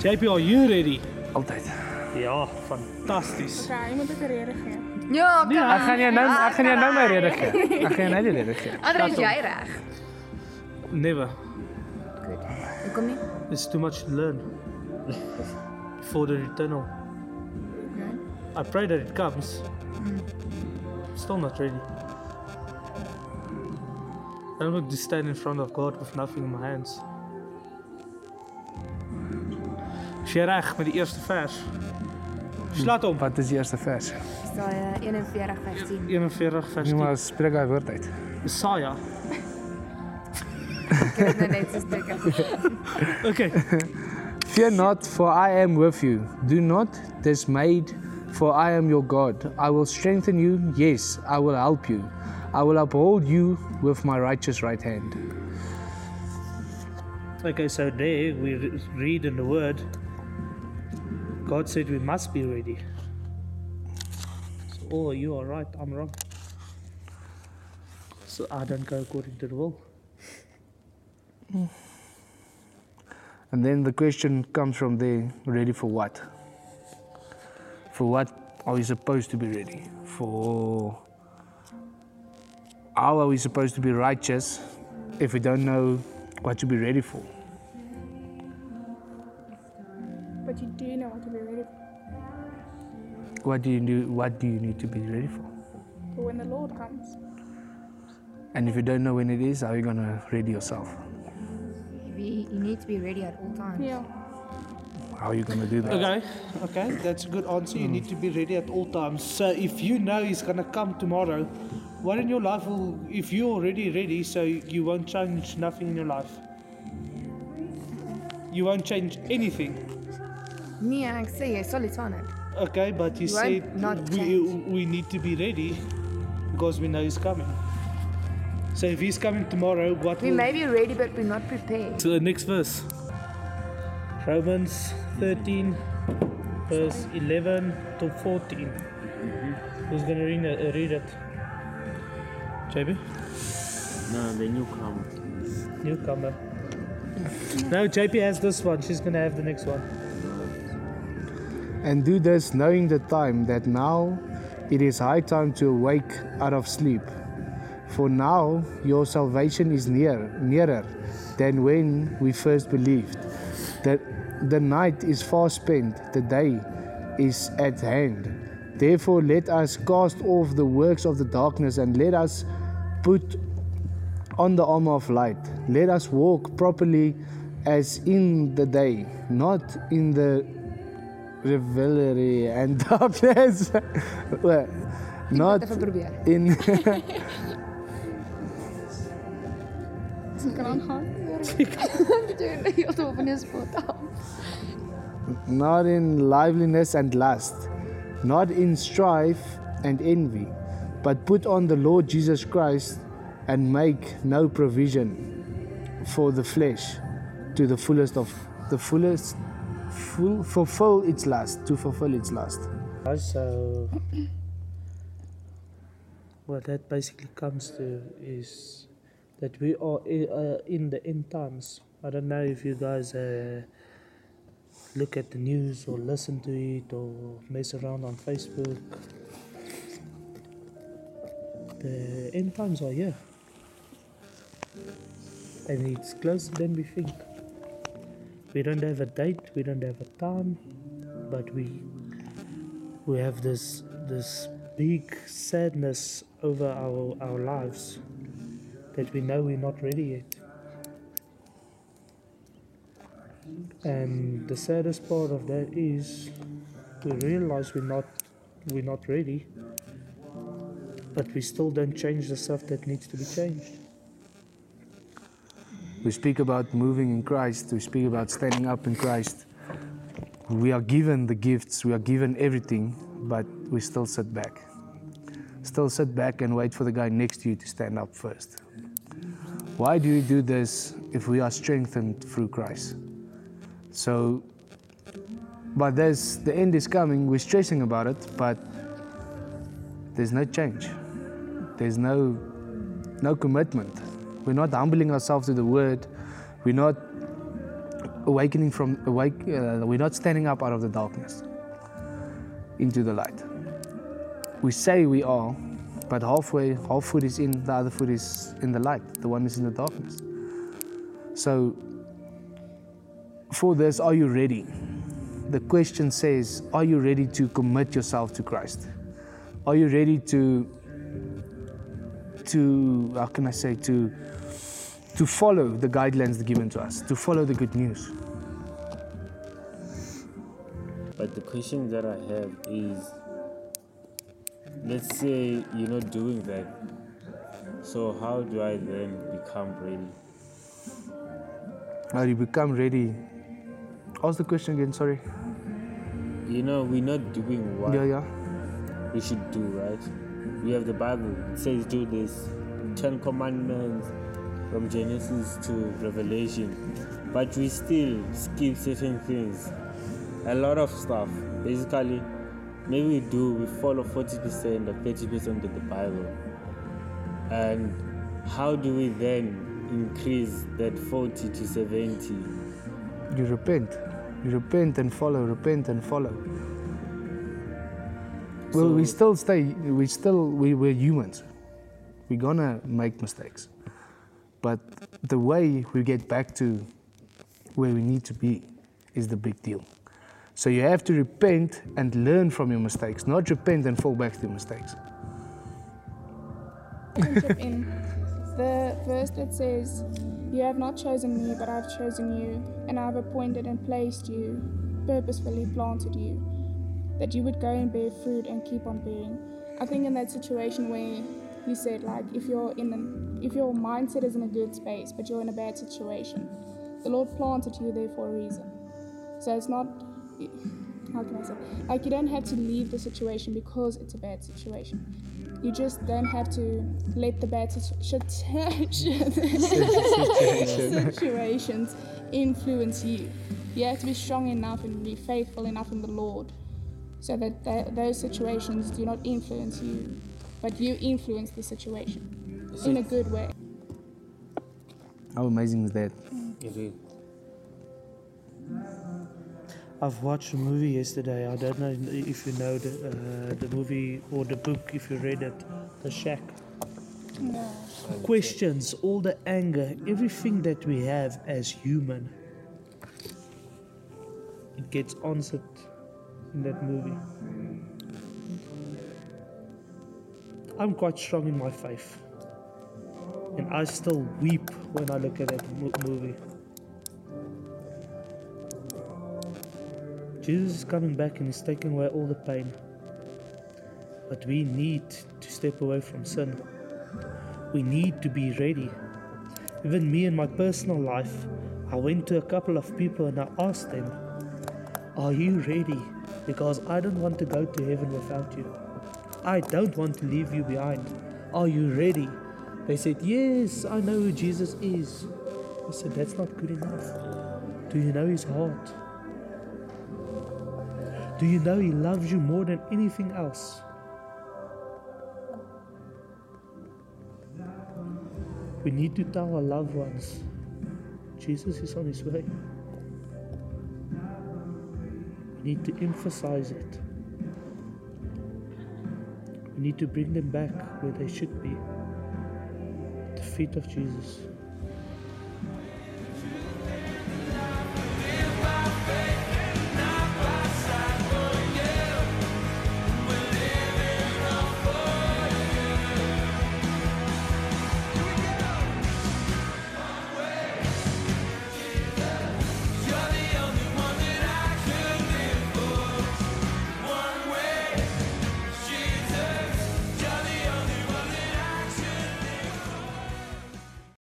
JP, are you ready? Altyd. Ja, fantasties. Ja, je moet ook een reden geven. Ja, Nee, kan. Ek gaan jou nou ek gaan jou nou my rede gee. Ek gaan jou nou die rede gee. Andre, is jy reg? Never. Goed. Hoekom nie? There's too much to learn before the eternal. Okay. I pray that it comes. Still not ready. I don't want to stand in front of God with nothing in my hands. Is jy reg met die eerste vers? Slaat hom. Wat is die eerste vers? Jesaja 41 vers 10. 41 vers Nee 10. maar spreek daai woord uit. Jesaja. Okay. Fear not, for I am with you. Do not dismayed, for I am your God. I will strengthen you. Yes, I will help you. I will uphold you with my righteous right hand. Okay, so there we read in the word God said we must be ready. So, oh, you are right, I'm wrong. So I don't go according to the will. And then the question comes from there ready for what? For what are we supposed to be ready? For how are we supposed to be righteous if we don't know what to be ready for? But you do know what to be ready for. What do you do what do you need to be ready for? For when the Lord comes. And if you don't know when it is, how are you gonna ready yourself? You you need to be ready at all times. Ja. How are you gonna do that? Okay, okay, that's a good answer. You need to be ready at all times. So if you know he's gonna come tomorrow, what in your life will, if you're already ready, so you won't change nothing in your life? You won't change anything. Nee, ek sê jy sal iets. Okay, but you You said not we, we need to be ready because we know he's coming. So if he's coming tomorrow, what We will... may be ready but we're not prepared. So the next verse. Romans 13, verse 11 to 14. Who's going to read it? Uh, read it? JB? No, the newcomer. Newcomer. No, JP has this one. She's going to have the next one. And do this knowing the time that now it is high time to awake out of sleep. For now your salvation is near, nearer than when we first believed. That the night is far spent, the day is at hand. Therefore let us cast off the works of the darkness and let us put on the armor of light. Let us walk properly as in the day, not in the revelry and darkness. Well, not Not in liveliness and lust, not in strife and envy, but put on the Lord Jesus Christ and make no provision for the flesh to the fullest of the fullest full, fulfill its lust to fulfill its lust. So, what that basically comes to is that we are uh, in the end times. I don't know if you guys uh, look at the news or listen to it or mess around on Facebook. The end times are here. And it's closer than we think. We don't have a date, we don't have a time, but we we have this this big sadness over our, our lives that we know we're not ready yet. And the saddest part of that is we realize we're not we're not ready, but we still don't change the stuff that needs to be changed. We speak about moving in Christ, we speak about standing up in Christ. We are given the gifts, we are given everything, but we still sit back. Still sit back and wait for the guy next to you to stand up first. Why do we do this if we are strengthened through Christ. So, but there's the end is coming. We're stressing about it, but there's no change. There's no no commitment. We're not humbling ourselves to the Word. We're not awakening from awake. Uh, we're not standing up out of the darkness into the light. We say we are, but halfway, half foot is in, the other foot is in the light. The one is in the darkness. So, for this, are you ready? The question says, Are you ready to commit yourself to Christ? Are you ready to, to how can I say, to, to follow the guidelines given to us, to follow the good news? But the question that I have is let's say you're not doing that. So how do I then become ready? How do you become ready? Ask the question again, sorry. You know, we're not doing what Yeah, yeah. we should do, right? We have the Bible. It says do this. Ten commandments from Genesis to Revelation. But we still skip certain things. A lot of stuff. Basically, maybe we do, we follow 40% or 30% of the Bible. And how do we then increase that 40 to 70? You repent. You repent and follow, repent and follow. Well, we still stay, we still, we, we're humans. We're gonna make mistakes. But the way we get back to where we need to be is the big deal. So you have to repent and learn from your mistakes, not repent and fall back to your mistakes. In. The verse that says, You have not chosen me, but I've chosen you, and I've appointed and placed you, purposefully planted you, that you would go and bear fruit and keep on bearing. I think in that situation where you said, like, if you're in an, if your mindset is in a good space, but you're in a bad situation, the Lord planted you there for a reason. So it's not, how can I say, like, you don't have to leave the situation because it's a bad situation. You just don't have to let the bad situ- situations influence you. You have to be strong enough and be faithful enough in the Lord so that th- those situations do not influence you, but you influence the situation in a good way. How amazing is that? It is. I've watched a movie yesterday. I don't know if you know the, uh, the movie or the book, if you read it, The Shack. No. Questions, all the anger, everything that we have as human. It gets answered in that movie. I'm quite strong in my faith. And I still weep when I look at that mo- movie. Jesus is coming back and he's taking away all the pain. But we need to step away from sin. We need to be ready. Even me in my personal life, I went to a couple of people and I asked them, Are you ready? Because I don't want to go to heaven without you. I don't want to leave you behind. Are you ready? They said, Yes, I know who Jesus is. I said, That's not good enough. Do you know his heart? Do you know He loves you more than anything else? We need to tell our loved ones Jesus is on His way. We need to emphasize it. We need to bring them back where they should be at the feet of Jesus.